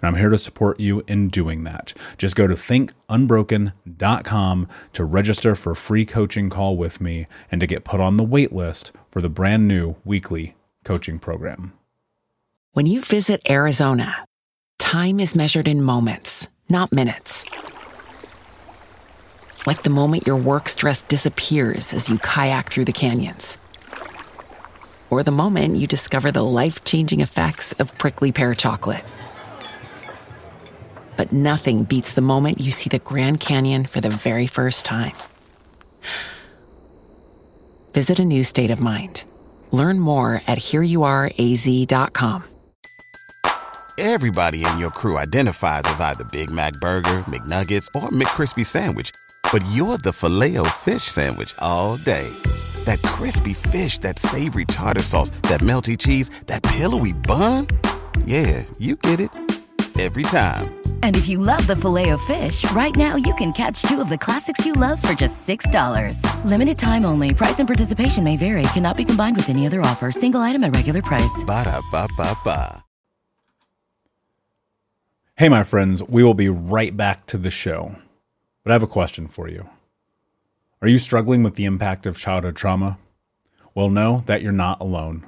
and I'm here to support you in doing that. Just go to thinkunbroken.com to register for a free coaching call with me and to get put on the wait list for the brand new weekly coaching program. When you visit Arizona, time is measured in moments, not minutes. Like the moment your work stress disappears as you kayak through the canyons. Or the moment you discover the life changing effects of prickly pear chocolate but nothing beats the moment you see the Grand Canyon for the very first time. Visit a new state of mind. Learn more at hereyouareaz.com. Everybody in your crew identifies as either Big Mac Burger, McNuggets, or McCrispy Sandwich, but you're the filet fish Sandwich all day. That crispy fish, that savory tartar sauce, that melty cheese, that pillowy bun. Yeah, you get it every time. And if you love the filet of fish, right now you can catch two of the classics you love for just $6. Limited time only. Price and participation may vary. Cannot be combined with any other offer. Single item at regular price. Ba da ba ba ba. Hey, my friends, we will be right back to the show. But I have a question for you. Are you struggling with the impact of childhood trauma? Well, know that you're not alone.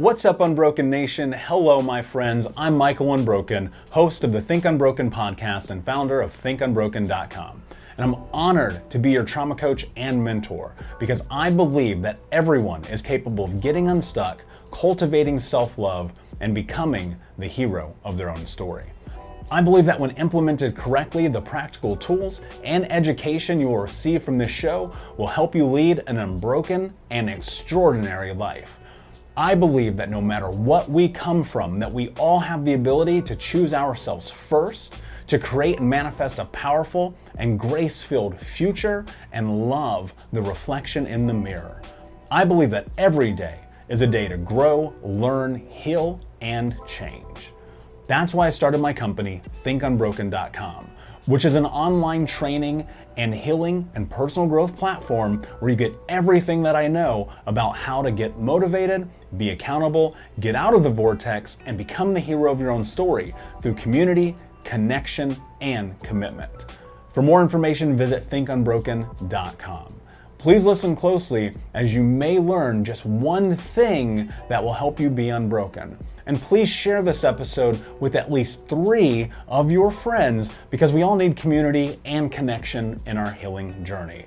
What's up, Unbroken Nation? Hello, my friends. I'm Michael Unbroken, host of the Think Unbroken podcast and founder of ThinkUnbroken.com. And I'm honored to be your trauma coach and mentor because I believe that everyone is capable of getting unstuck, cultivating self love, and becoming the hero of their own story. I believe that when implemented correctly, the practical tools and education you will receive from this show will help you lead an unbroken and extraordinary life. I believe that no matter what we come from, that we all have the ability to choose ourselves first, to create and manifest a powerful and grace-filled future and love the reflection in the mirror. I believe that every day is a day to grow, learn, heal, and change. That's why I started my company, thinkunbroken.com which is an online training and healing and personal growth platform where you get everything that I know about how to get motivated, be accountable, get out of the vortex, and become the hero of your own story through community, connection, and commitment. For more information, visit thinkunbroken.com. Please listen closely as you may learn just one thing that will help you be unbroken. And please share this episode with at least three of your friends because we all need community and connection in our healing journey.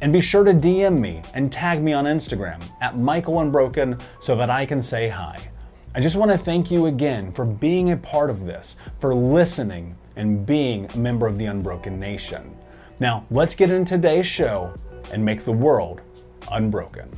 And be sure to DM me and tag me on Instagram at Michael Unbroken so that I can say hi. I just want to thank you again for being a part of this, for listening, and being a member of the Unbroken Nation. Now, let's get into today's show and make the world unbroken.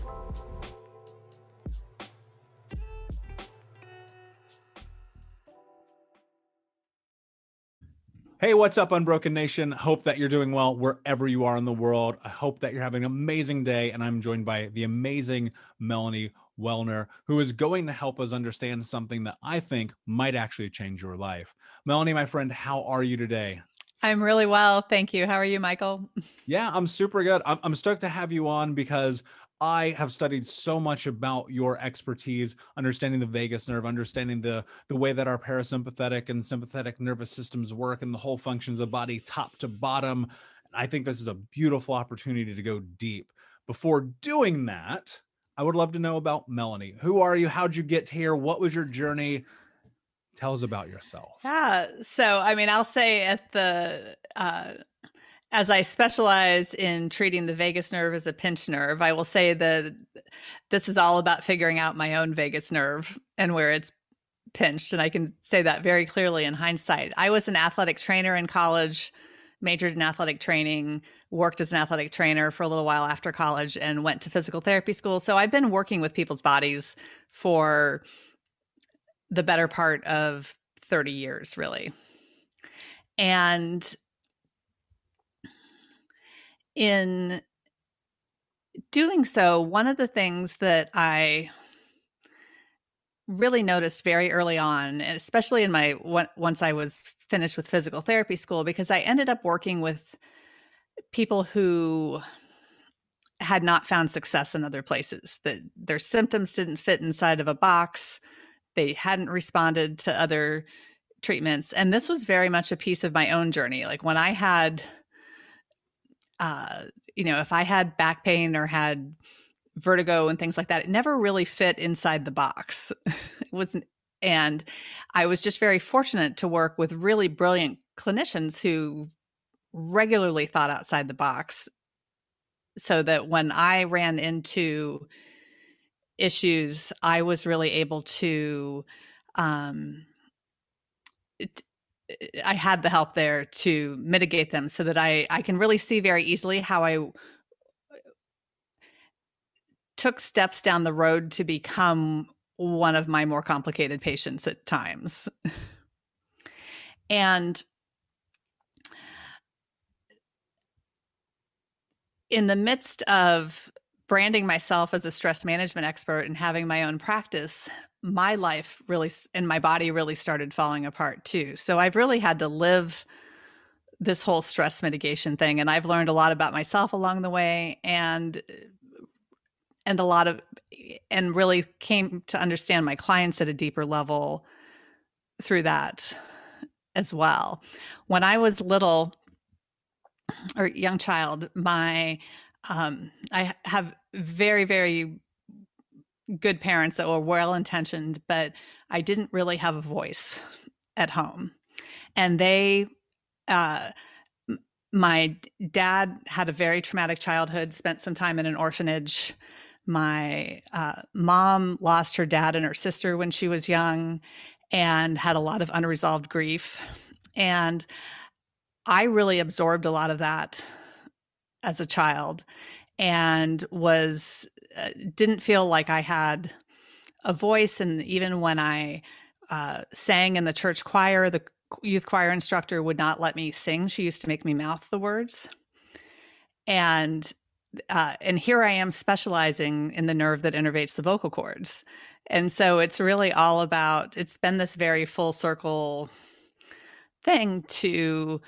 Hey, what's up, Unbroken Nation? Hope that you're doing well wherever you are in the world. I hope that you're having an amazing day. And I'm joined by the amazing Melanie Weller, who is going to help us understand something that I think might actually change your life. Melanie, my friend, how are you today? I'm really well. Thank you. How are you, Michael? Yeah, I'm super good. I'm, I'm stoked to have you on because I have studied so much about your expertise, understanding the vagus nerve, understanding the the way that our parasympathetic and sympathetic nervous systems work and the whole functions of body top to bottom. I think this is a beautiful opportunity to go deep. Before doing that, I would love to know about Melanie. Who are you? How'd you get here? What was your journey? Tell us about yourself. Yeah. So, I mean, I'll say at the uh, as I specialize in treating the vagus nerve as a pinched nerve, I will say that this is all about figuring out my own vagus nerve and where it's pinched. And I can say that very clearly in hindsight. I was an athletic trainer in college, majored in athletic training, worked as an athletic trainer for a little while after college, and went to physical therapy school. So I've been working with people's bodies for the better part of 30 years, really. And in doing so, one of the things that I really noticed very early on, and especially in my once I was finished with physical therapy school, because I ended up working with people who had not found success in other places, that their symptoms didn't fit inside of a box, they hadn't responded to other treatments. And this was very much a piece of my own journey. Like when I had uh, you know, if I had back pain or had vertigo and things like that, it never really fit inside the box. it wasn't, and I was just very fortunate to work with really brilliant clinicians who regularly thought outside the box so that when I ran into issues, I was really able to um, I had the help there to mitigate them so that I I can really see very easily how I took steps down the road to become one of my more complicated patients at times. and in the midst of branding myself as a stress management expert and having my own practice, my life really and my body really started falling apart too. So I've really had to live this whole stress mitigation thing and I've learned a lot about myself along the way and uh, and a lot of eh, and really came to understand my clients at a deeper level through that as well. When I was little or young child, my um, I have very, very good parents that were well intentioned, but I didn't really have a voice at home. And they, uh, my dad had a very traumatic childhood, spent some time in an orphanage. My uh, mom lost her dad and her sister when she was young and had a lot of unresolved grief. And I really absorbed a lot of that as a child and was uh, didn't feel like I had a voice. And even when I uh, sang in the church choir, the youth choir instructor would not let me sing. She used to make me mouth the words. And uh, and here I am specializing in the nerve that innervates the vocal cords. And so it's really all about. It's been this very full circle thing to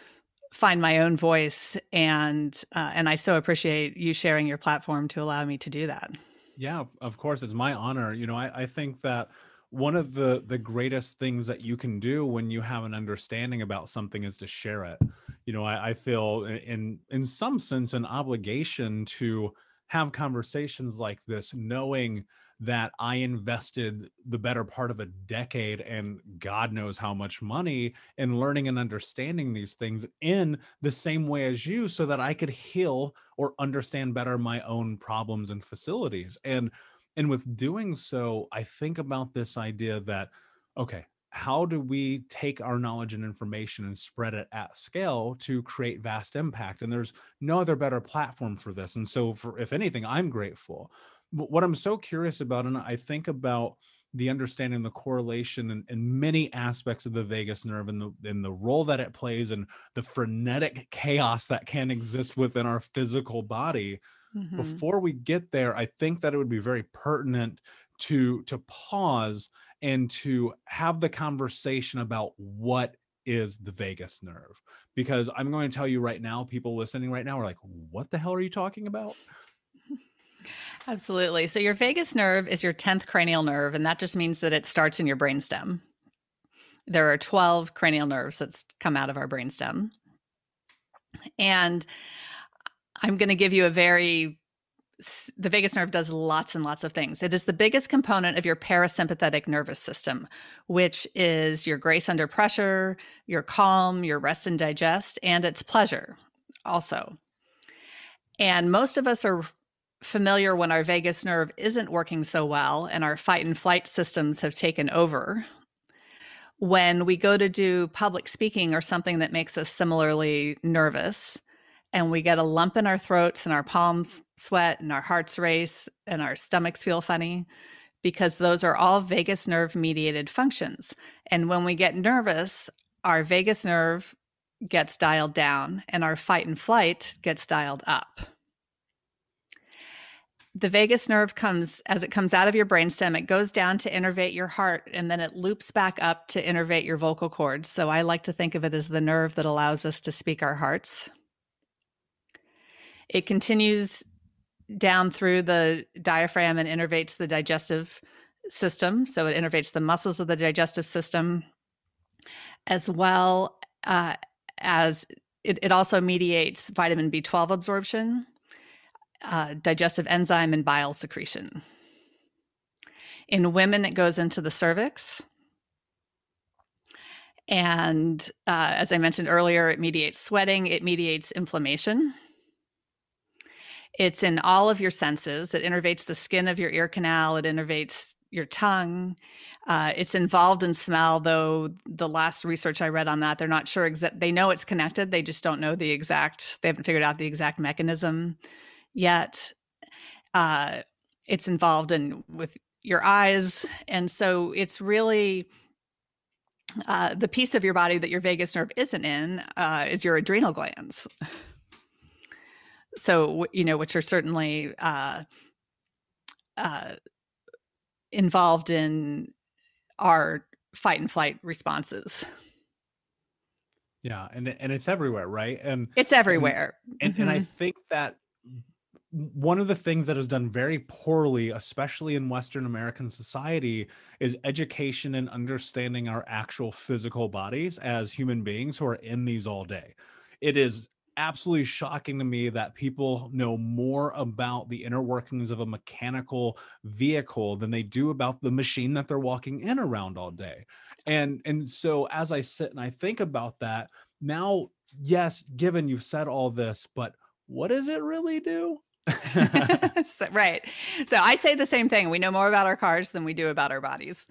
find my own voice and uh, and I so appreciate you sharing your platform to allow me to do that. Yeah, of course, it's my honor. You know, I, I think that one of the the greatest things that you can do when you have an understanding about something is to share it. You know, I, I feel in in some sense an obligation to have conversations like this, knowing that I invested the better part of a decade and God knows how much money in learning and understanding these things in the same way as you so that I could heal or understand better my own problems and facilities. And and with doing so, I think about this idea that, okay, how do we take our knowledge and information and spread it at scale to create vast impact? And there's no other better platform for this. And so, for if anything, I'm grateful. But what I'm so curious about, and I think about the understanding the correlation and, in, many aspects of the vagus nerve and the in the role that it plays and the frenetic chaos that can exist within our physical body. Mm-hmm. before we get there i think that it would be very pertinent to to pause and to have the conversation about what is the vagus nerve. Because i'm going to tell you right now people listening right now are like what the hell are you talking about Absolutely. So your vagus nerve is your 10th cranial nerve, and that just means that it starts in your brainstem. There are 12 cranial nerves that come out of our brainstem. And I'm going to give you a very the vagus nerve does lots and lots of things. It is the biggest component of your parasympathetic nervous system, which is your grace under pressure, your calm, your rest and digest, and its pleasure also. And most of us are familiar when our vagus nerve isn't working so well and our fight and flight systems have taken over. When we go to do public speaking or something that makes us similarly nervous, and we get a lump in our throats and our palms sweat and our hearts race and our stomachs feel funny, because those are all vagus nerve mediated functions. And when we get nervous, our vagus nerve gets dialed down and our fight and flight gets dialed up the vagus nerve comes as it comes out of your brainstem it goes down to innervate your heart and then it loops back up to innervate your vocal cords. So i like to think of it as the nerve that allows us to speak our hearts. It continues down through the diaphragm and innervates the digestive system. So it innervates the muscles of the digestive system as well uh, as it, it also mediates vitamin b12 absorption uh, digestive enzyme and bile secretion. In women, it goes into the cervix. And uh, as I mentioned earlier, it mediates sweating, it mediates inflammation. It's in all of your senses. It innervates the skin of your ear canal, it innervates your tongue. Uh, it's involved in smell, though the last research I read on that, they're not sure exact. They know it's connected. They just don't know the exact. They haven't figured out the exact mechanism yet uh, it's involved in with your eyes and so it's really uh, the piece of your body that your vagus nerve isn't in uh, is your adrenal glands so you know which are certainly uh, uh, involved in our fight and flight responses yeah and and it's everywhere right and it's everywhere and, and, mm-hmm. and i mm-hmm. think that one of the things that is done very poorly, especially in Western American society, is education and understanding our actual physical bodies as human beings who are in these all day. It is absolutely shocking to me that people know more about the inner workings of a mechanical vehicle than they do about the machine that they're walking in around all day. And and so as I sit and I think about that, now yes, given you've said all this, but what does it really do? so, right. So I say the same thing. We know more about our cars than we do about our bodies.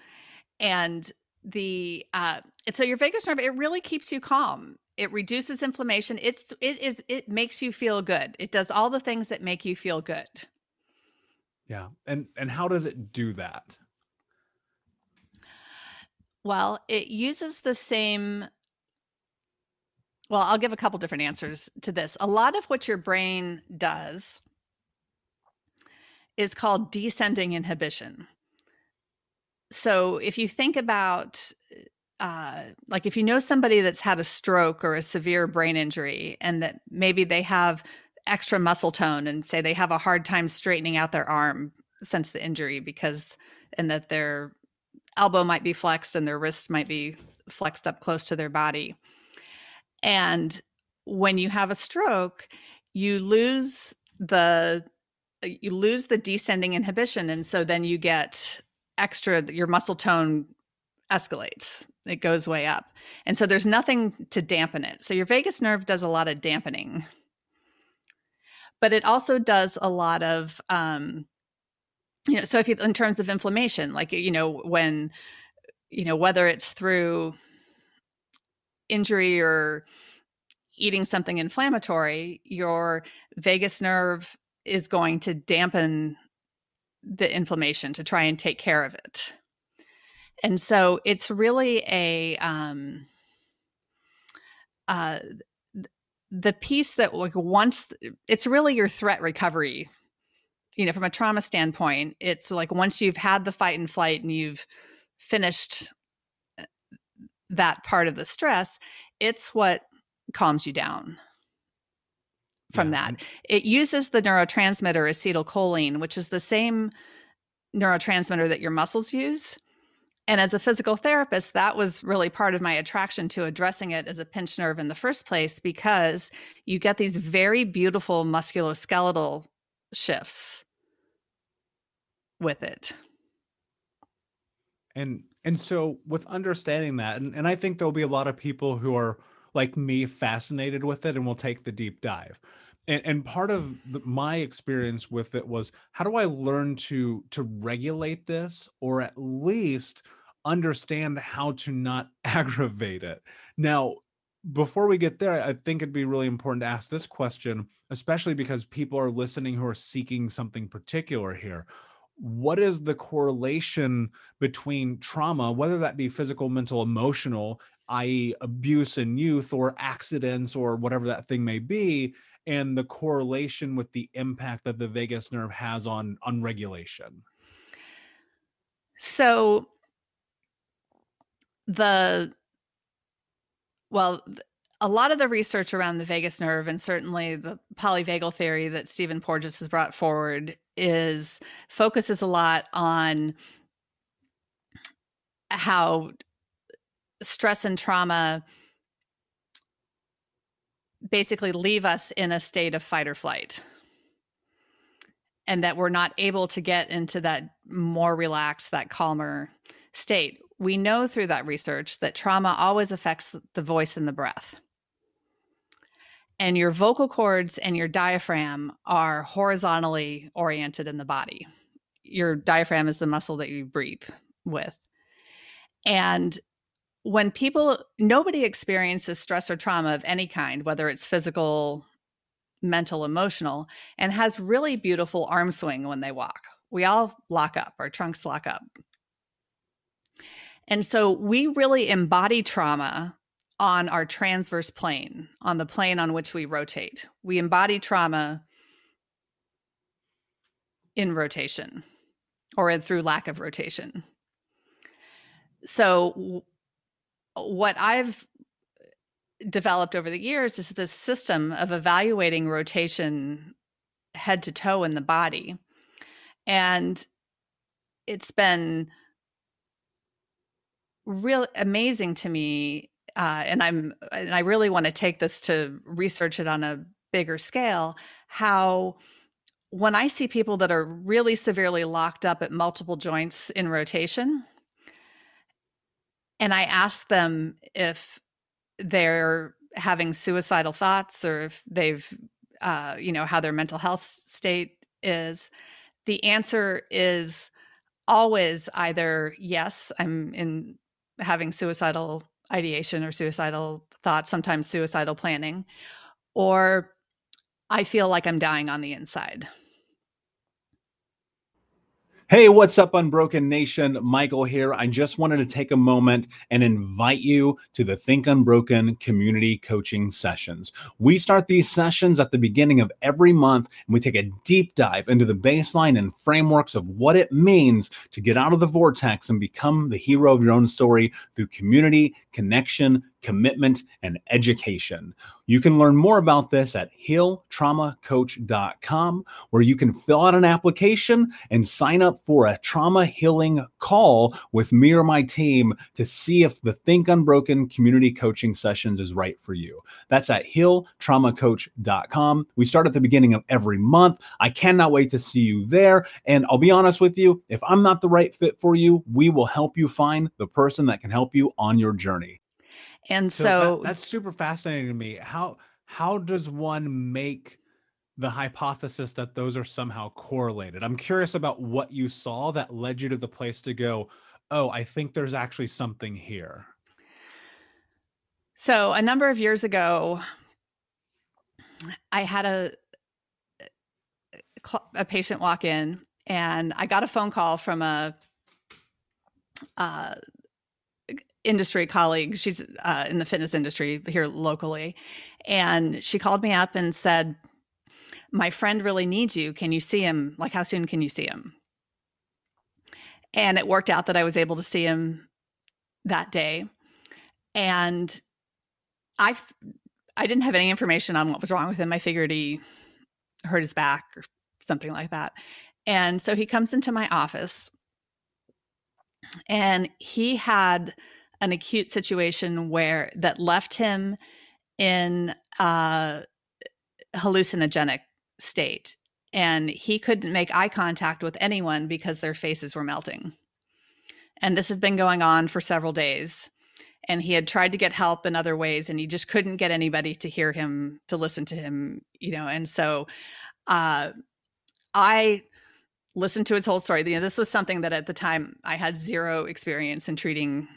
And the uh so your vagus nerve it really keeps you calm. It reduces inflammation. It's it is it makes you feel good. It does all the things that make you feel good. Yeah. And and how does it do that? Well, it uses the same well, I'll give a couple different answers to this. A lot of what your brain does is called descending inhibition. So if you think about uh, like if you know somebody that's had a stroke or a severe brain injury and that maybe they have extra muscle tone and say they have a hard time straightening out their arm since the injury because and that their elbow might be flexed and their wrist might be flexed up close to their body and when you have a stroke you lose the you lose the descending inhibition and so then you get extra your muscle tone escalates. It goes way up. And so there's nothing to dampen it. So your vagus nerve does a lot of dampening. But it also does a lot of um, you know, so if you, in terms of inflammation, like, you know, when, you know, whether it's through injury or eating something inflammatory, your vagus nerve is going to dampen the inflammation to try and take care of it. And so it's really a um uh the piece that like once it's really your threat recovery you know from a trauma standpoint it's like once you've had the fight and flight and you've finished uh, that part of the stress it's what calms you down from yeah. that it uses the neurotransmitter acetylcholine which is the same neurotransmitter that your muscles use and as a physical therapist, that was really part of my attraction to addressing it as a pinched nerve in the first place because you get these very beautiful musculoskeletal shifts with it. And and so with understanding that, and, and I think there'll be a lot of people who are like me fascinated with it and will take the deep dive. And, and part of the, my experience with it was how do I learn to to regulate this or at least understand how to not aggravate it. Now, before we get there, I think it'd be really important to ask this question, especially because people are listening who are seeking something particular here. What is the correlation between trauma, whether that be physical, mental, emotional, i.e., abuse in youth or accidents or whatever that thing may be, and the correlation with the impact that the vagus nerve has on, on regulation? So, the well a lot of the research around the vagus nerve and certainly the polyvagal theory that Stephen Porges has brought forward is focuses a lot on how stress and trauma basically leave us in a state of fight or flight and that we're not able to get into that more relaxed that calmer state we know through that research that trauma always affects the voice and the breath. And your vocal cords and your diaphragm are horizontally oriented in the body. Your diaphragm is the muscle that you breathe with. And when people, nobody experiences stress or trauma of any kind, whether it's physical, mental, emotional, and has really beautiful arm swing when they walk. We all lock up, our trunks lock up. And so we really embody trauma on our transverse plane, on the plane on which we rotate. We embody trauma in rotation or through lack of rotation. So, what I've developed over the years is this system of evaluating rotation head to toe in the body. And it's been real amazing to me uh, and i'm and i really want to take this to research it on a bigger scale how when i see people that are really severely locked up at multiple joints in rotation and i ask them if they're having suicidal thoughts or if they've uh, you know how their mental health state is the answer is always either yes i'm in having suicidal ideation or suicidal thoughts, sometimes suicidal planning, or I feel like I'm dying on the inside. Hey, what's up, Unbroken Nation? Michael here. I just wanted to take a moment and invite you to the Think Unbroken community coaching sessions. We start these sessions at the beginning of every month, and we take a deep dive into the baseline and frameworks of what it means to get out of the vortex and become the hero of your own story through community, connection, commitment, and education. You can learn more about this at healtraumacoach.com, where you can fill out an application and sign up for a trauma healing call with me or my team to see if the Think Unbroken community coaching sessions is right for you. That's at healtraumacoach.com. We start at the beginning of every month. I cannot wait to see you there. And I'll be honest with you, if I'm not the right fit for you, we will help you find the person that can help you on your journey. And so, so that, that's super fascinating to me. How how does one make the hypothesis that those are somehow correlated. I'm curious about what you saw that led you to the place to go, oh, I think there's actually something here. So, a number of years ago, I had a a patient walk in and I got a phone call from a uh, industry colleague. She's uh, in the fitness industry here locally. And she called me up and said, My friend really needs you. Can you see him? Like, how soon can you see him? And it worked out that I was able to see him that day. And I, I didn't have any information on what was wrong with him. I figured he hurt his back or something like that. And so he comes into my office and he had an acute situation where that left him in a hallucinogenic state and he couldn't make eye contact with anyone because their faces were melting. And this had been going on for several days. And he had tried to get help in other ways and he just couldn't get anybody to hear him, to listen to him, you know. And so uh, I listened to his whole story. You know, this was something that at the time I had zero experience in treating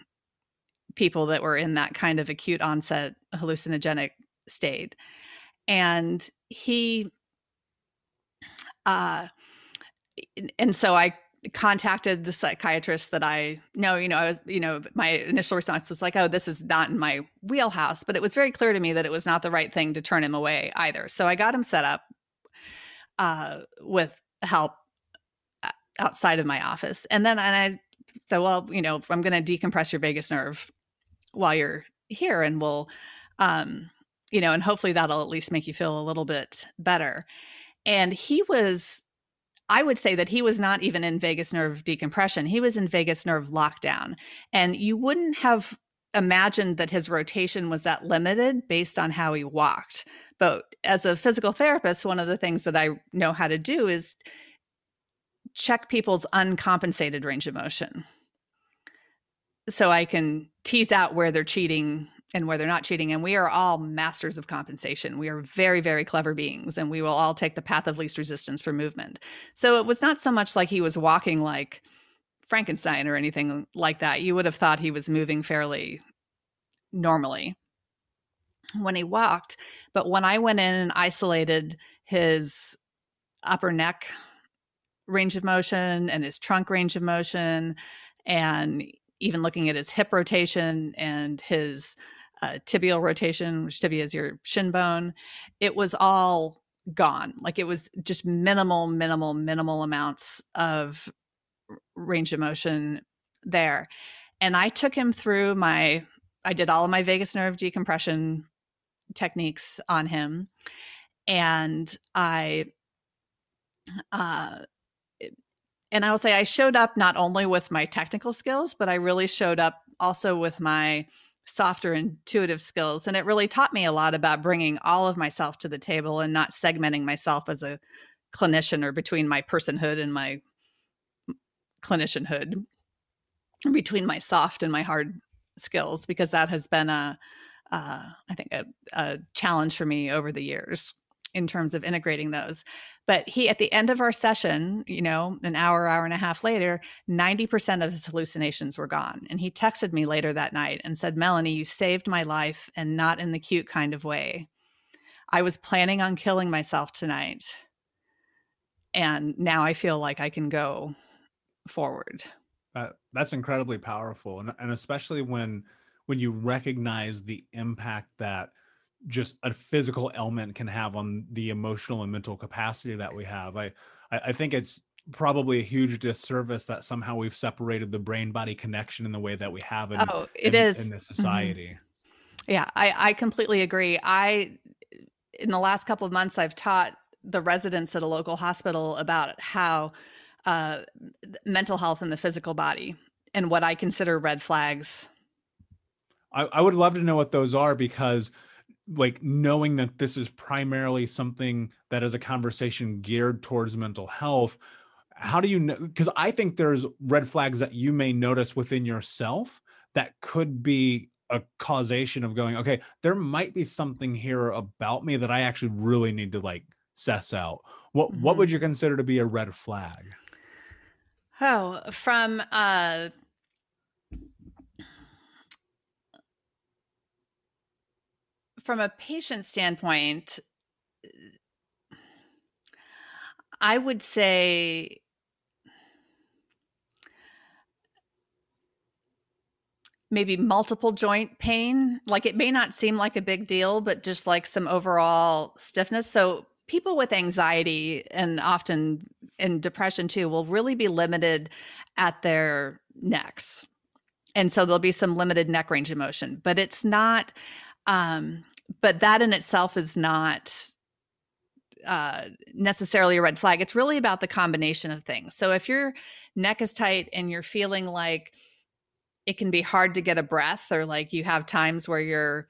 people that were in that kind of acute onset hallucinogenic state. And he uh and so I contacted the psychiatrist that I know, you know, I was, you know, my initial response was like, oh, this is not in my wheelhouse. But it was very clear to me that it was not the right thing to turn him away either. So I got him set up uh, with help uh, outside of my office. And then and I said, well, you know, I'm going to decompress your vagus nerve while you're here and we'll, um, you know, and hopefully that'll at least make you feel a little bit better. And he was, I would say that he was not even in vagus nerve decompression. He was in vagus nerve lockdown. And you wouldn't have imagined that his rotation was that limited based on how he walked. But as a physical therapist, one of the things that I know how to do is check people's uncompensated range of motion. So I can tease out where they're cheating and where they're not cheating. And we are all masters of compensation. We are very, very clever beings, and we will all take the path of least resistance for movement. So it was not so much like he was walking like Frankenstein or anything like that. You would have thought he was moving fairly normally when he walked. But when I went in and isolated his upper neck range of motion and his trunk range of motion, and even looking at his hip rotation and his uh, tibial rotation, which tibia is your shin bone, it was all gone. Like it was just minimal, minimal, minimal amounts of range of motion there. And I took him through my, I did all of my vagus nerve decompression techniques on him. And I, uh, and I will say I showed up not only with my technical skills, but I really showed up also with my softer intuitive skills. And it really taught me a lot about bringing all of myself to the table and not segmenting myself as a clinician or between my personhood and my clinicianhood between my soft and my hard skills because that has been a uh, I think a, a challenge for me over the years in terms of integrating those. But he, at the end of our session, you know, an hour, hour and a half later, 90% of his hallucinations were gone. And he texted me later that night and said, Melanie, you saved my life and not in the cute kind of way. I was planning on killing myself tonight. And now I feel like I can go forward. That's incredibly powerful, and and especially when when you recognize the impact that just a physical element can have on the emotional and mental capacity that we have. I I, think it's probably a huge disservice that somehow we've separated the brain body connection in the way that we have in, oh, it in, is. in this mm-hmm. society. Mm-hmm. Yeah, I, I completely agree. I in the last couple of months I've taught the residents at a local hospital about how uh, mental health and the physical body and what I consider red flags. I, I would love to know what those are because like knowing that this is primarily something that is a conversation geared towards mental health how do you know because i think there's red flags that you may notice within yourself that could be a causation of going okay there might be something here about me that i actually really need to like suss out. What mm-hmm. what would you consider to be a red flag? Oh, from uh from a patient standpoint, I would say maybe multiple joint pain. Like it may not seem like a big deal, but just like some overall stiffness. So people with anxiety and often in depression too will really be limited at their necks. And so there'll be some limited neck range of motion, but it's not um but that in itself is not uh, necessarily a red flag. It's really about the combination of things. So if your neck is tight and you're feeling like it can be hard to get a breath, or like you have times where you're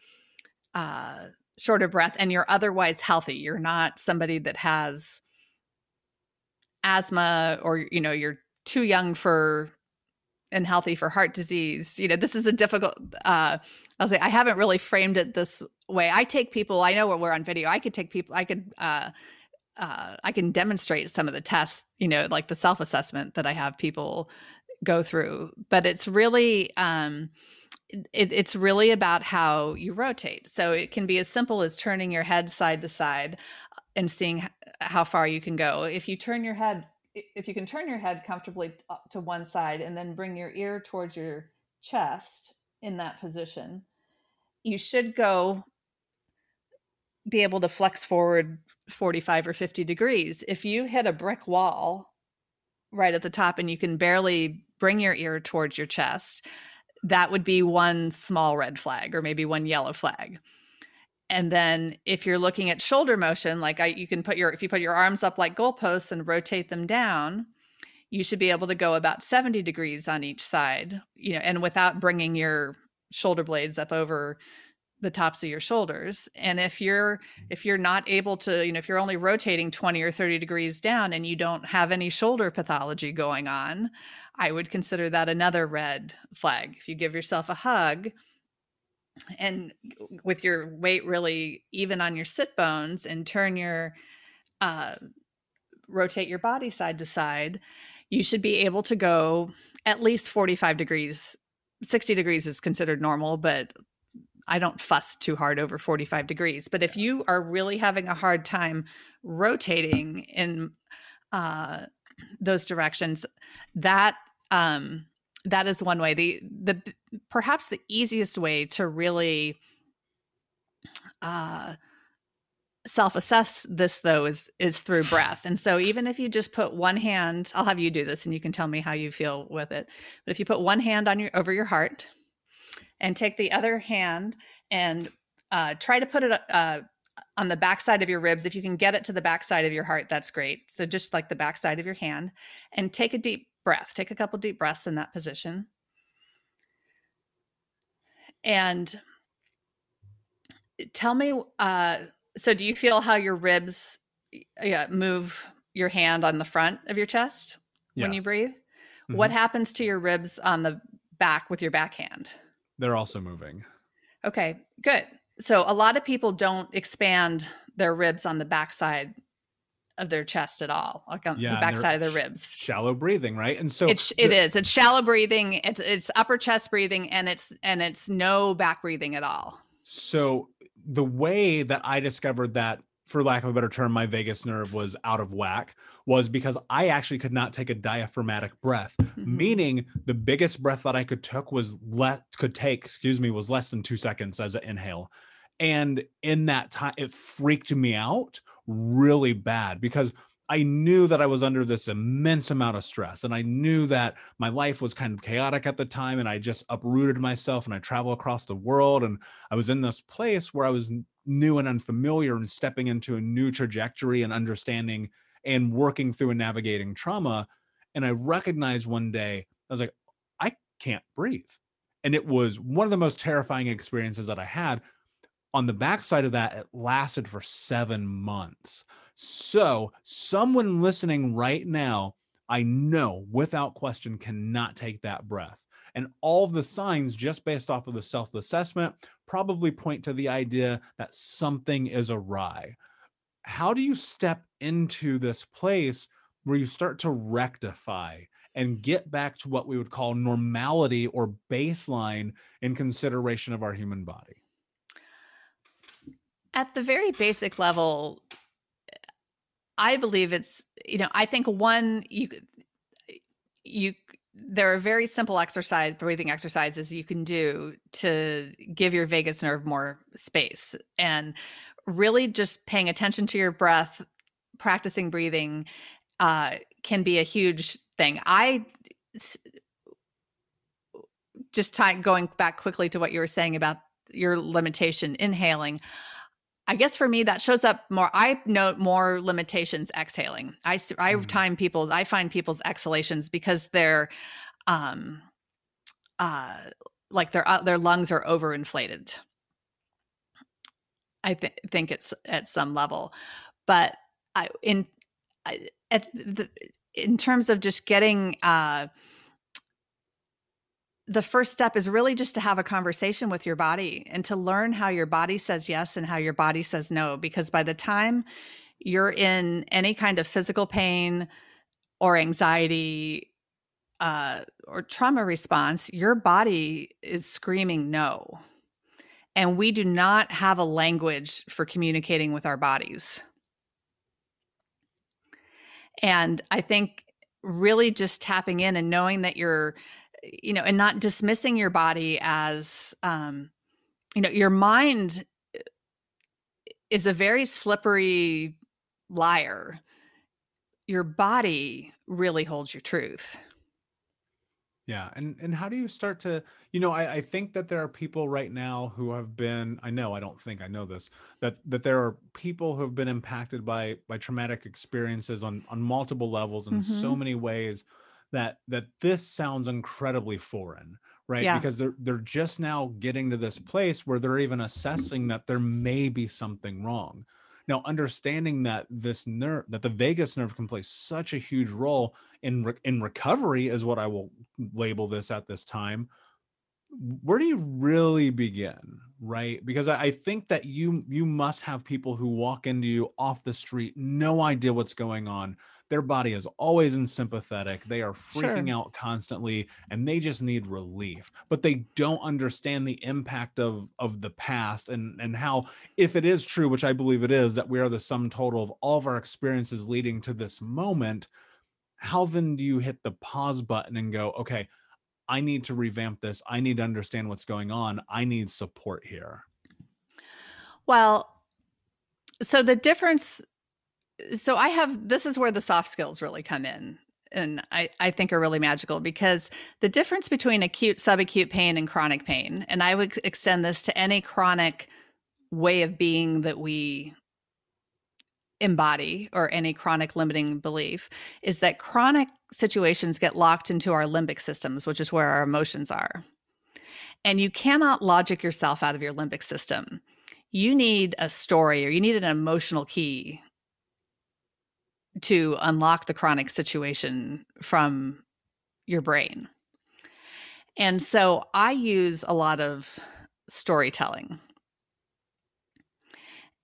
uh, short of breath and you're otherwise healthy, you're not somebody that has asthma or you know you're too young for and healthy for heart disease. You know, this is a difficult uh I'll say I haven't really framed it this way. I take people, I know when we're on video, I could take people I could uh uh I can demonstrate some of the tests, you know, like the self-assessment that I have people go through, but it's really um it, it's really about how you rotate. So it can be as simple as turning your head side to side and seeing how far you can go. If you turn your head if you can turn your head comfortably uh, to one side and then bring your ear towards your chest in that position, you should go be able to flex forward 45 or 50 degrees. If you hit a brick wall right at the top and you can barely bring your ear towards your chest, that would be one small red flag or maybe one yellow flag and then if you're looking at shoulder motion like I, you can put your if you put your arms up like goalposts and rotate them down you should be able to go about 70 degrees on each side you know and without bringing your shoulder blades up over the tops of your shoulders. And if you're if you're not able to you know if you're only rotating 20 or 30 degrees down and you don't have any shoulder pathology going on i would consider that another red flag. If you give yourself a hug and with your weight really even on your sit bones and turn your uh, rotate your body side to side you should be able to go at least 45 degrees 60 degrees is considered normal but i don't fuss too hard over 45 degrees. But if you are really having a hard time rotating in uh, those directions that um, that is one way. The the perhaps the easiest way to really uh self-assess this though is is through breath and so even if you just put one hand i'll have you do this and you can tell me how you feel with it but if you put one hand on your over your heart and take the other hand and uh, try to put it uh, on the backside of your ribs if you can get it to the backside of your heart that's great so just like the backside of your hand and take a deep breath. Take a couple deep breaths in that position. And tell me uh so do you feel how your ribs yeah, move your hand on the front of your chest yes. when you breathe? Mm-hmm. What happens to your ribs on the back with your backhand? They're also moving. Okay, good. So a lot of people don't expand their ribs on the backside of their chest at all, like on yeah, the backside of their ribs. Shallow breathing, right? And so it's it the, is. It's shallow breathing. It's it's upper chest breathing, and it's and it's no back breathing at all. So the way that I discovered that, for lack of a better term, my vagus nerve was out of whack was because I actually could not take a diaphragmatic breath, mm-hmm. meaning the biggest breath that I could took was let could take, excuse me, was less than two seconds as an inhale. And in that time, it freaked me out really bad because I knew that I was under this immense amount of stress. And I knew that my life was kind of chaotic at the time. And I just uprooted myself and I travel across the world. And I was in this place where I was new and unfamiliar and stepping into a new trajectory and understanding and working through and navigating trauma. And I recognized one day, I was like, I can't breathe. And it was one of the most terrifying experiences that I had on the backside of that, it lasted for seven months. So, someone listening right now, I know without question cannot take that breath. And all of the signs, just based off of the self assessment, probably point to the idea that something is awry. how do you step into this place where you start to rectify and get back to what we would call normality or baseline in consideration of our human body? At the very basic level, I believe it's, you know, I think one, you, you, there are very simple exercise, breathing exercises you can do to give your vagus nerve more space. And really just paying attention to your breath, practicing breathing uh, can be a huge thing. I just going back quickly to what you were saying about your limitation inhaling. I guess for me that shows up more. I note more limitations exhaling. I I mm-hmm. time people's. I find people's exhalations because they're, um, uh, like their uh, their lungs are overinflated. I th- think it's at some level, but I in I, at the in terms of just getting uh, the first step is really just to have a conversation with your body and to learn how your body says yes and how your body says no. Because by the time you're in any kind of physical pain or anxiety uh, or trauma response, your body is screaming no. And we do not have a language for communicating with our bodies. And I think really just tapping in and knowing that you're, you know, and not dismissing your body as, um, you know, your mind is a very slippery liar. Your body really holds your truth. Yeah. And and how do you start to, you know, I, I think that there are people right now who have been, I know, I don't think I know this, that that there are people who have been impacted by by traumatic experiences on on multiple levels in mm-hmm. so many ways that that this sounds incredibly foreign, right? Yeah. Because they're they're just now getting to this place where they're even assessing that there may be something wrong. Now, understanding that this nerve, that the vagus nerve can play such a huge role in re- in recovery, is what I will label this at this time. Where do you really begin, right? Because I, I think that you you must have people who walk into you off the street, no idea what's going on their body is always in sympathetic. They are freaking sure. out constantly and they just need relief. But they don't understand the impact of of the past and and how if it is true, which I believe it is, that we are the sum total of all of our experiences leading to this moment, how then do you hit the pause button and go, okay, I need to revamp this. I need to understand what's going on. I need support here. Well, so the difference so I have this is where the soft skills really come in and I, I think are really magical because the difference between acute, subacute pain and chronic pain, and I would extend this to any chronic way of being that we embody or any chronic limiting belief, is that chronic situations get locked into our limbic systems, which is where our emotions are. And you cannot logic yourself out of your limbic system. You need a story or you need an emotional key to unlock the chronic situation from your brain. And so I use a lot of storytelling.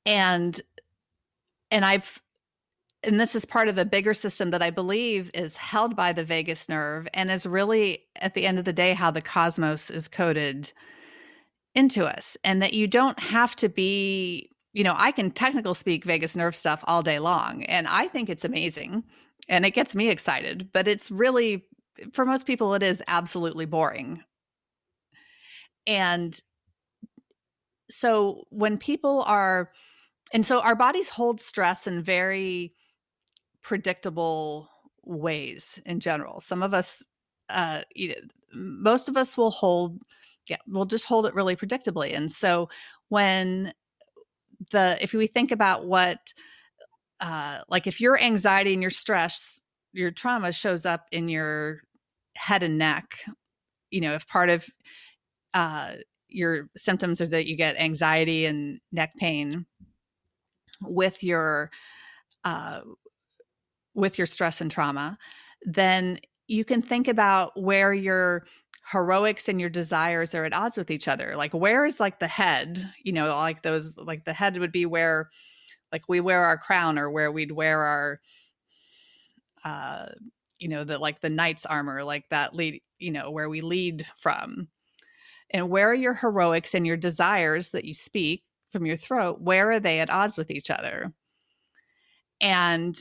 And and I've and this is part of a bigger system that I believe is held by the vagus nerve and is really at the end of the day how the cosmos is coded into us and that you don't have to be you know, I can technical speak vagus nerve stuff all day long, and I think it's amazing and it gets me excited, but it's really, for most people, it is absolutely boring. And so when people are, and so our bodies hold stress in very predictable ways in general. Some of us, uh, you know, most of us will hold, yeah, we'll just hold it really predictably. And so when the if we think about what uh like if your anxiety and your stress your trauma shows up in your head and neck you know if part of uh your symptoms are that you get anxiety and neck pain with your uh with your stress and trauma then you can think about where your heroics and your desires are at odds with each other like where is like the head you know like those like the head would be where like we wear our crown or where we'd wear our uh you know the like the knight's armor like that lead you know where we lead from. And where are your heroics and your desires that you speak from your throat where are they at odds with each other? And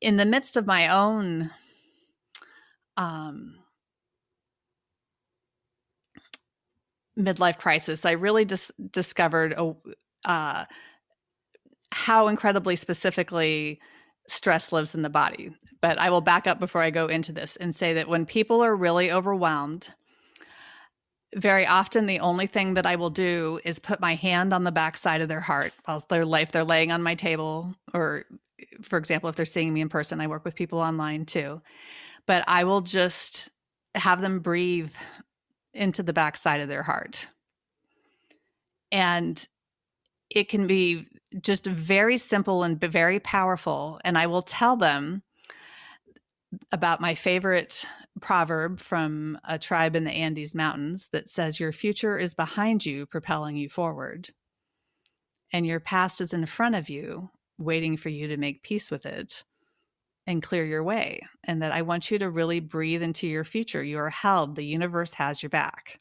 in the midst of my own um midlife crisis i really dis- discovered a, uh, how incredibly specifically stress lives in the body. But I will back up before I go into this and say that when people are really overwhelmed, very often the only thing that I will do is put my hand on the back side of their heart while they're life they're laying on my table or for example if they're seeing me in person I work with people online too but I will just have them breathe into the backside of their heart and it can be just very simple and very powerful. And I will tell them about my favorite proverb from a tribe in the Andes Mountains that says, Your future is behind you, propelling you forward. And your past is in front of you, waiting for you to make peace with it and clear your way. And that I want you to really breathe into your future. You are held, the universe has your back.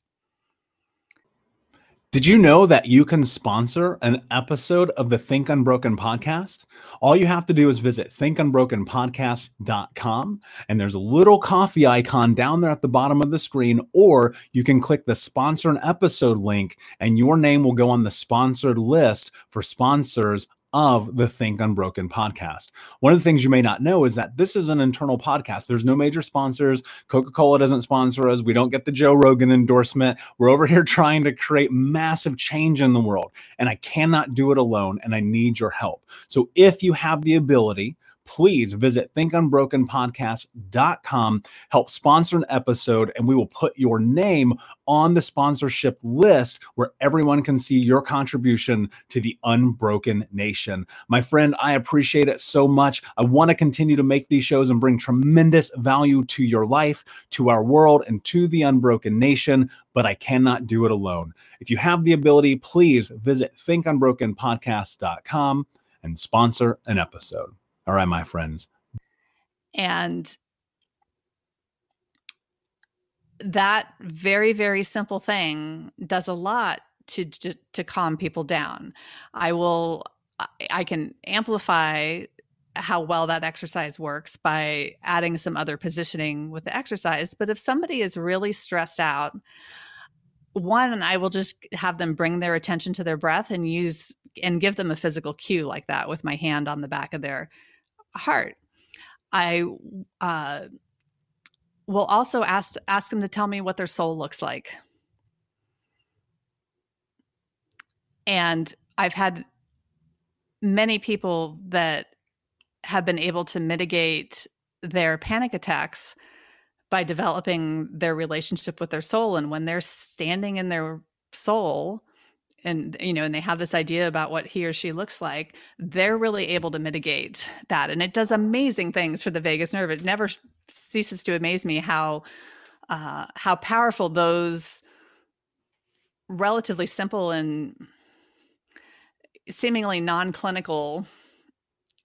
Did you know that you can sponsor an episode of the Think Unbroken podcast? All you have to do is visit thinkunbrokenpodcast.com and there's a little coffee icon down there at the bottom of the screen, or you can click the sponsor an episode link and your name will go on the sponsored list for sponsors of the Think Unbroken podcast. One of the things you may not know is that this is an internal podcast. There's no major sponsors. Coca Cola doesn't sponsor us. We don't get the Joe Rogan endorsement. We're over here trying to create massive change in the world. And I cannot do it alone. And I need your help. So if you have the ability, please visit thinkunbrokenpodcast.com, help sponsor an episode, and we will put your name on the sponsorship list where everyone can see your contribution to the unbroken nation. My friend, I appreciate it so much. I want to continue to make these shows and bring tremendous value to your life, to our world, and to the unbroken nation, but I cannot do it alone. If you have the ability, please visit thinkunbrokenpodcast.com and sponsor an episode. All right, my friends. And that very, very simple thing does a lot to, to, to calm people down. I will, I can amplify how well that exercise works by adding some other positioning with the exercise. But if somebody is really stressed out, one, I will just have them bring their attention to their breath and use and give them a physical cue like that with my hand on the back of their heart. I uh, will also ask ask them to tell me what their soul looks like. And I've had many people that have been able to mitigate their panic attacks by developing their relationship with their soul and when they're standing in their soul and you know and they have this idea about what he or she looks like they're really able to mitigate that and it does amazing things for the vagus nerve. It never ceases to amaze me how uh, how powerful those relatively simple and seemingly non-clinical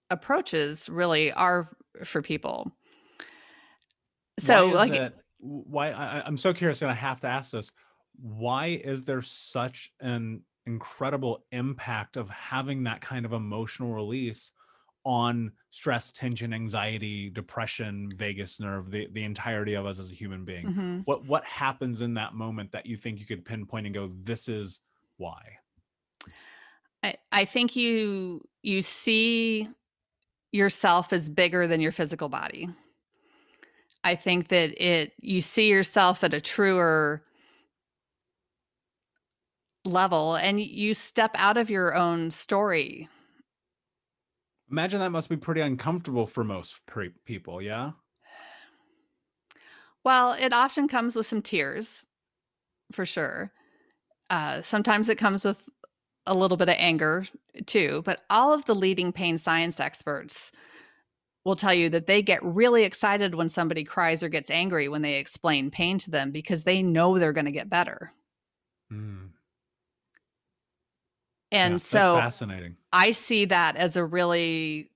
approaches really are for people. So like it, why I, i'm so curious and i have to ask this why is there such an incredible impact of having that kind of emotional release on stress, tension, anxiety, depression, vagus nerve, the, the entirety of us as a human being. Mm-hmm. What what happens in that moment that you think you could pinpoint and go, this is why? I, I think you you see yourself as bigger than your physical body. I think that it you see yourself at a truer level and you step out of your own story. Imagine that must be pretty uncomfortable for most pre- people, yeah? Well, it often comes with some tears, for sure. Uh, sometimes it comes with a little bit of anger too, but all of the leading pain science experts will tell you that they get really excited when somebody cries or gets angry when they explain pain to them because they know they're going to get better. Mm. And yeah, so fascinating. I see that as a really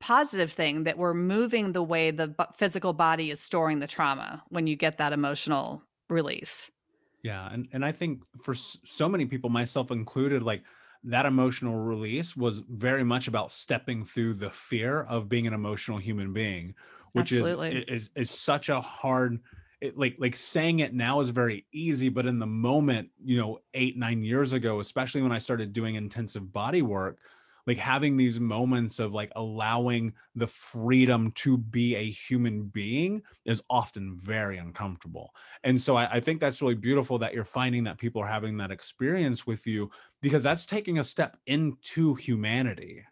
positive thing that we're moving the way the physical body is storing the trauma when you get that emotional release. Yeah, and and I think for so many people, myself included, like that emotional release was very much about stepping through the fear of being an emotional human being, which is, is is such a hard it, like like saying it now is very easy but in the moment you know eight nine years ago especially when i started doing intensive body work like having these moments of like allowing the freedom to be a human being is often very uncomfortable. And so I, I, think that's really beautiful that you're finding that people are having that experience with you because that's taking a step into humanity.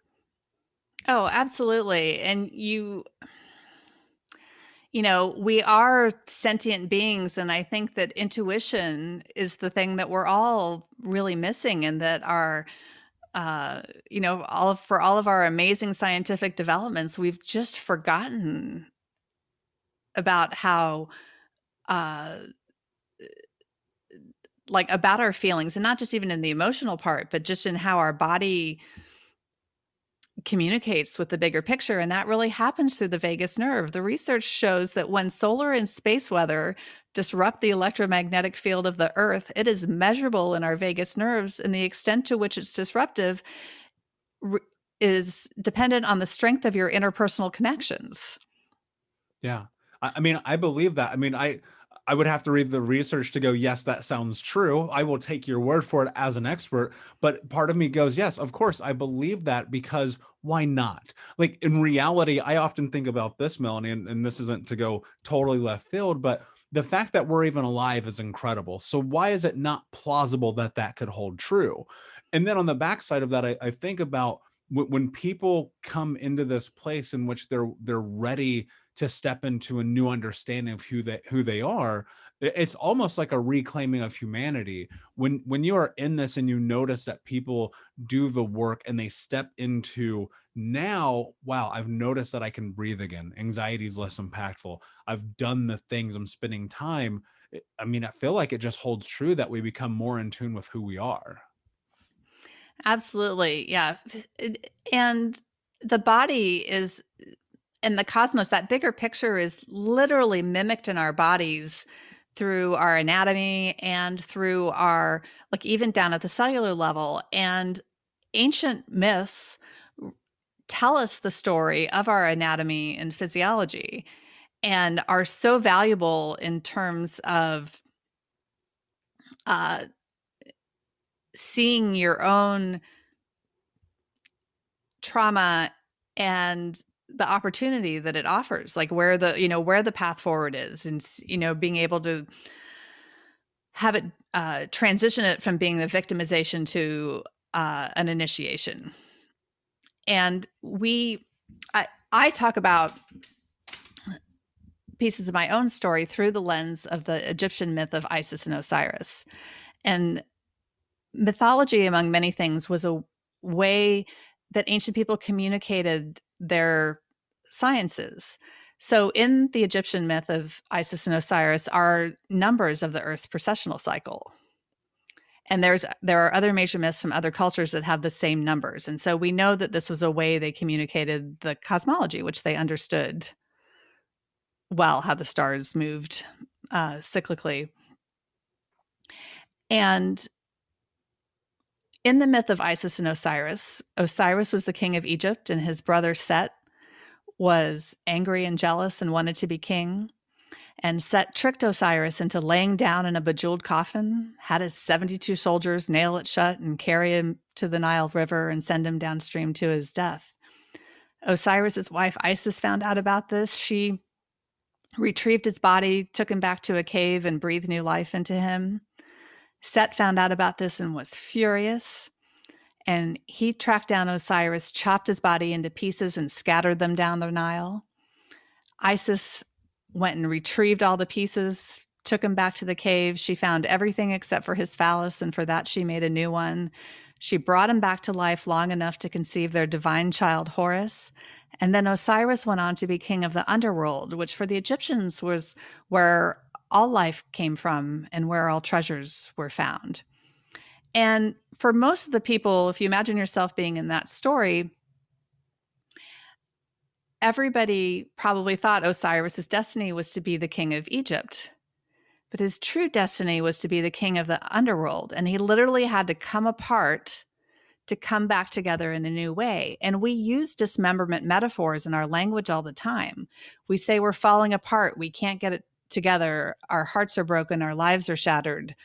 Oh absolutely. And you you know, we are sentient beings. And I think that intuition is the thing that we're all really missing and that our, uh, you know, all for all of our amazing scientific developments, we've just forgotten about how, uh, like about our feelings and not just even in the emotional part, but just in how our body communicates with the bigger picture. And that really happens through the vagus nerve. The research shows that when solar and space weather disrupt the electromagnetic field of the earth, it is measurable in our vagus nerves, and the extent to which it's disruptive is dependent on the strength of your interpersonal connections. Yeah. I mean, I believe that. I mean, I I would have to read the research to go, yes, that sounds true. I will take your word for it as an expert. But part of me goes, yes, of course, I believe that because why not? Like in reality, I often think about this, Melanie, and, and this isn't to go totally left field, but the fact that we're even alive is incredible. So why is it not plausible that that could hold true? And then on the backside of that, I, I think about when people come into this place in which they're they're ready to step into a new understanding of who they who they are it's almost like a reclaiming of humanity. When when you are in this and you notice that people do the work and they step into now wow i've noticed that i can breathe again. Anxiety is less impactful. I've done the things i'm spending time i mean i feel like it just holds true that we become more in tune with who we are. Absolutely yeah. And the body is and the cosmos that bigger picture is literally mimicked in our bodies through our anatomy and through our like even down at the cellular level. And ancient myths tell us the story of our anatomy and physiology and are so valuable in terms of uh, seeing your own trauma and the opportunity that it offers like where the you know where the path forward is and you know being able to have it uh, transition it from being the victimization to uh, an initiation. And we I, I talk about pieces of my own story through the lens of the egyptian myth of isis and osiris. And mythology among many things was a way that ancient people communicated their sciences. So, in the Egyptian myth of Isis and Osiris are numbers of the Earth's precessional cycle. And there's there are other major myths from other cultures that have the same numbers. And so we know that this was a way they communicated the cosmology, which they understood well, how the stars moved uh, cyclically. And in the myth of Isis and Osiris, Osiris was the king of Egypt, and his brother Set was angry and jealous and wanted to be king. And Set tricked Osiris into laying down in a bejeweled coffin, had his 72 soldiers nail it shut and carry him to the Nile River and send him downstream to his death. Osiris's wife Isis found out about this. She retrieved his body, took him back to a cave, and breathed new life into him. Set found out about this and was furious. And he tracked down Osiris, chopped his body into pieces, and scattered them down the Nile. Isis went and retrieved all the pieces, took him back to the cave. She found everything except for his phallus, and for that, she made a new one. She brought him back to life long enough to conceive their divine child, Horus. And then Osiris went on to be king of the underworld, which for the Egyptians was where all life came from and where all treasures were found. And for most of the people, if you imagine yourself being in that story, everybody probably thought Osiris's destiny was to be the king of Egypt. But his true destiny was to be the king of the underworld. And he literally had to come apart to come back together in a new way. And we use dismemberment metaphors in our language all the time. We say we're falling apart, we can't get it together, our hearts are broken, our lives are shattered.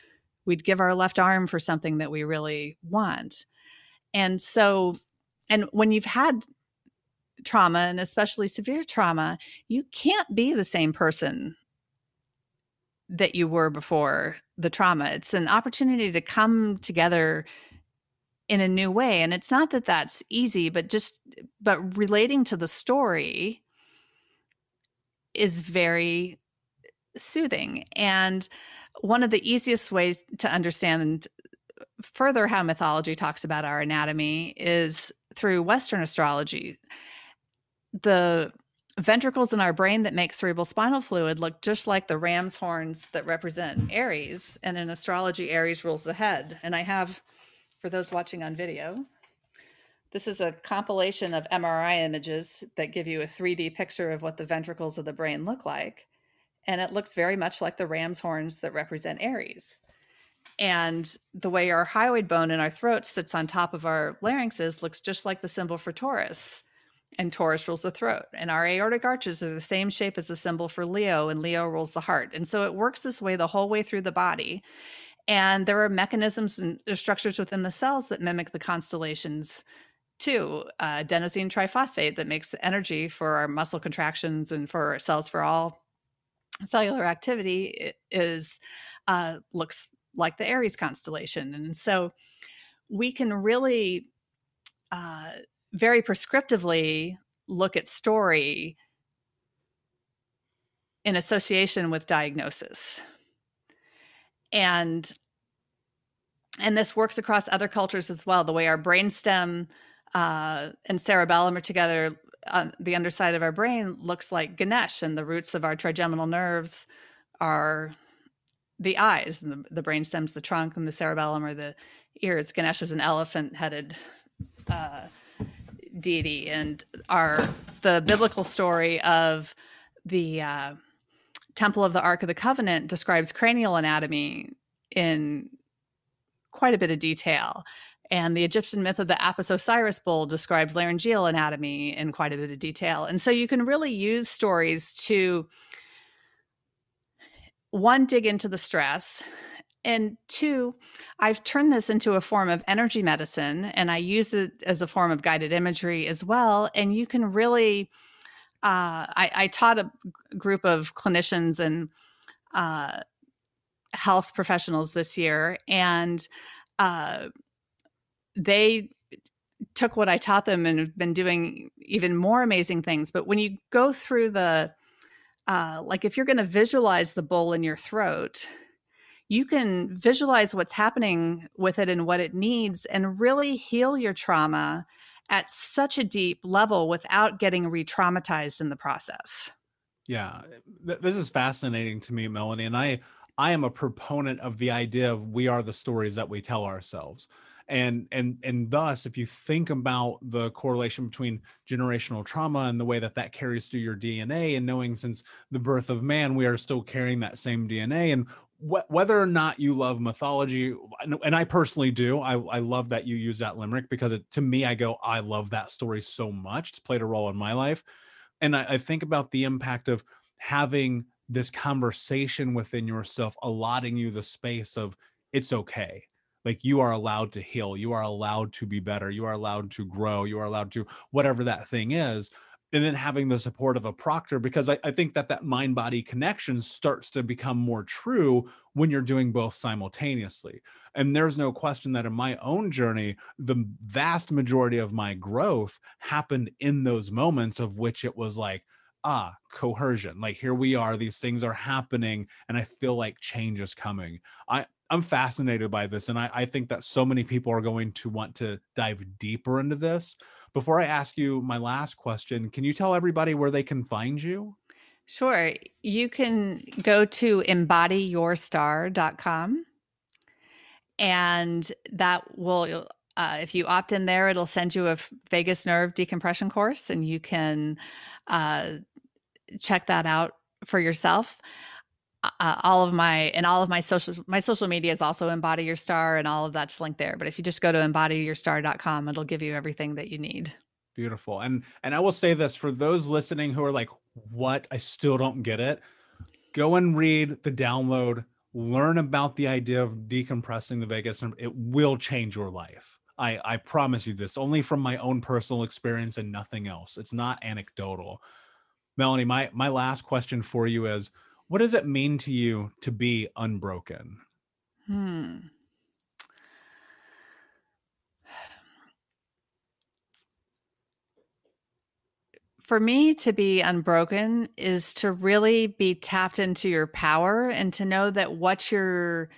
We'd give our left arm for something that we really want. And so, and when you've had trauma and especially severe trauma, you can't be the same person that you were before the trauma. It's an opportunity to come together in a new way and it's not that that's easy but just but relating to the story is very soothing and one of the easiest ways to understand further how mythology talks about our anatomy is through western astrology the ventricles in our brain that make cerebral spinal fluid look just like the ram's horns that represent aries and in astrology aries rules the head and i have for those watching on video. This is a compilation of MRI images that give you a 3D picture of what the ventricles of the brain look like. And it looks very much like the ram's horns that represent Aries. And the way our hyoid bone in our throat sits on top of our larynxes looks just like the symbol for Taurus. And Taurus rules the throat. And our aortic arches are the same shape as the symbol for Leo, and Leo rules the heart. And so it works this way the whole way through the body. And there are mechanisms and structures within the cells that mimic the constellations too. Uh, adenosine triphosphate that makes energy for our muscle contractions and for cells for all cellular activity is uh, looks like the Aries constellation. And so we can really uh, very prescriptively look at story in association with diagnosis and and this works across other cultures as well the way our brainstem uh, and cerebellum are together on the underside of our brain looks like ganesh and the roots of our trigeminal nerves are the eyes and the, the brain stem's the trunk and the cerebellum are the ears ganesh is an elephant headed uh, deity and our the biblical story of the uh, Temple of the Ark of the Covenant describes cranial anatomy in quite a bit of detail. And the Egyptian myth of the Apis Osiris bull describes laryngeal anatomy in quite a bit of detail. And so you can really use stories to one, dig into the stress. And two, I've turned this into a form of energy medicine and I use it as a form of guided imagery as well. And you can really uh, I, I, taught a group of clinicians and uh, health professionals this year, and uh, they took what I taught them and have been doing even more amazing things. But when you go through the, uh, like, if you're going to visualize the bowl in your throat, you can visualize what's happening with it and what it needs and really heal your trauma at such a deep level without getting re traumatized in the process. Yeah, th- this is fascinating to me, Melanie. And I, I am a proponent of the idea of we are the stories that we tell ourselves. And and and thus, if you think about the correlation between generational trauma and the way that that carries through your DNA, and knowing since the birth of man, we are still carrying that same DNA, and wh- whether or not you love mythology, and I personally do, I, I love that you use that limerick because it, to me, I go, I love that story so much. It's played a role in my life. And I, I think about the impact of having this conversation within yourself, allotting you the space of it's okay. Like you are allowed to heal, you are allowed to be better, you are allowed to grow, you are allowed to whatever that thing is and then having the support of a proctor because I, I, think that that mind body connection starts to become more true when you're doing both simultaneously. And there's no question that in my own journey the vast majority of my growth happened in those moments of which it was like ah coercion like here we are these things are happening and i feel like change is coming i i'm fascinated by this and I, I think that so many people are going to want to dive deeper into this before I ask you my last question, can you tell everybody where they can find you? Sure. You can go to embodyyourstar.com and that will uh, if you opt in there it'll send you a vagus nerve decompression course and you can uh, check that out for yourself. Uh, all of my and all of my social my social media is also embody your star and all of that's linked there but if you just go to embodyyourstar.com it'll give you everything that you need. Beautiful and and i will say this for those listening who are like what? I still don't get it go and read the download learn about the idea of decompressing the vagus nerve it will change your life. I i promise you this only from my own personal experience and nothing else. It's not anecdotal melanie my my last question for you is what does it mean to you to be unbroken? Hmm. For me, to be unbroken is to really be tapped into your power and to know that what you're,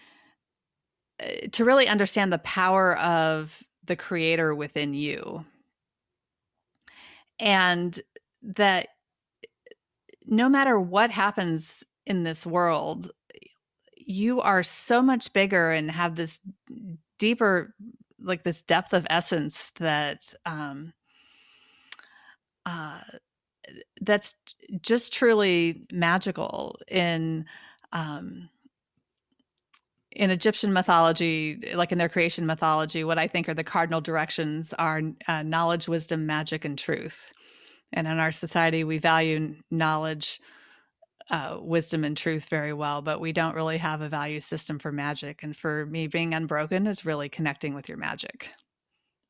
eh, to really understand the power of the creator within you. And that no matter what happens in this world, you are so much bigger and have this deeper, like this depth of essence that um, uh, that's just truly magical in um, in Egyptian mythology, like in their creation mythology, what I think are the cardinal directions are uh, knowledge, wisdom, magic, and truth. And in our society, we value knowledge, uh, wisdom and truth very well, but we don't really have a value system for magic. And for me, being unbroken is really connecting with your magic.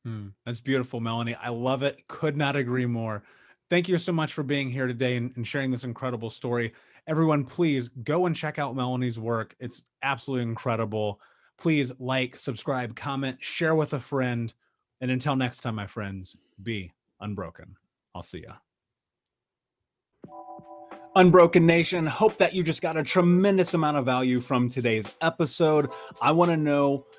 Mm, that's beautiful, Melanie. I love it. Could not agree more. Thank you so much for being here today and, and sharing this incredible story. Everyone, please go and check out Melanie's work. It's absolutely incredible. Please like, subscribe, comment, share with a friend. And until next time, my friends, be unbroken. I'll see ya. Unbroken Nation, hope that you just got a tremendous amount of value from today's episode. I want to know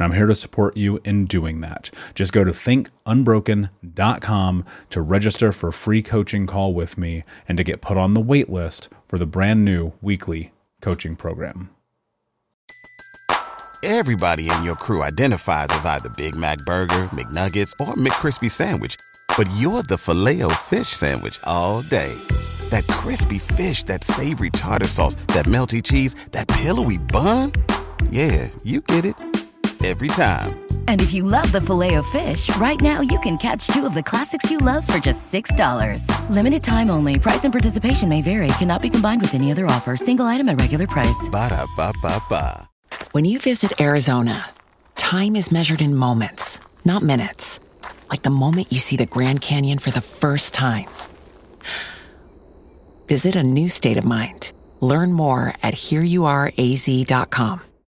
and I'm here to support you in doing that. Just go to thinkunbroken.com to register for a free coaching call with me and to get put on the wait list for the brand new weekly coaching program. Everybody in your crew identifies as either Big Mac burger, McNuggets, or McCrispy sandwich, but you're the Filet-O-Fish sandwich all day. That crispy fish, that savory tartar sauce, that melty cheese, that pillowy bun? Yeah, you get it every time. And if you love the Filet-O-Fish, right now you can catch two of the classics you love for just $6. Limited time only. Price and participation may vary. Cannot be combined with any other offer. Single item at regular price. Ba da ba ba ba. When you visit Arizona, time is measured in moments, not minutes. Like the moment you see the Grand Canyon for the first time. visit a new state of mind. Learn more at hereyouareaz.com.